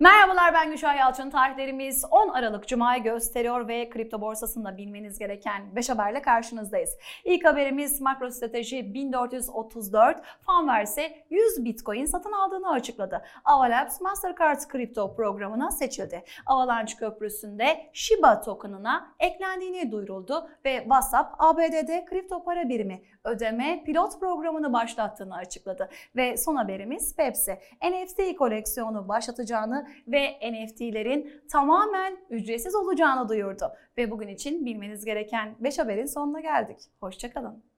Merhabalar ben Gülşah Yalçın. Tarihlerimiz 10 Aralık Cuma'yı gösteriyor ve kripto borsasında bilmeniz gereken 5 haberle karşınızdayız. İlk haberimiz MicroStrateji 1434 Fanverse 100 Bitcoin satın aldığını açıkladı. Avalabs Mastercard kripto programına seçildi. Avalanche Köprüsü'nde Shiba token'ına eklendiğini duyuruldu ve WhatsApp ABD'de kripto para birimi ödeme pilot programını başlattığını açıkladı. Ve son haberimiz Pepsi NFT koleksiyonu başlatacağını ve NFT'lerin tamamen ücretsiz olacağını duyurdu. Ve bugün için bilmeniz gereken 5 haberin sonuna geldik. Hoşçakalın.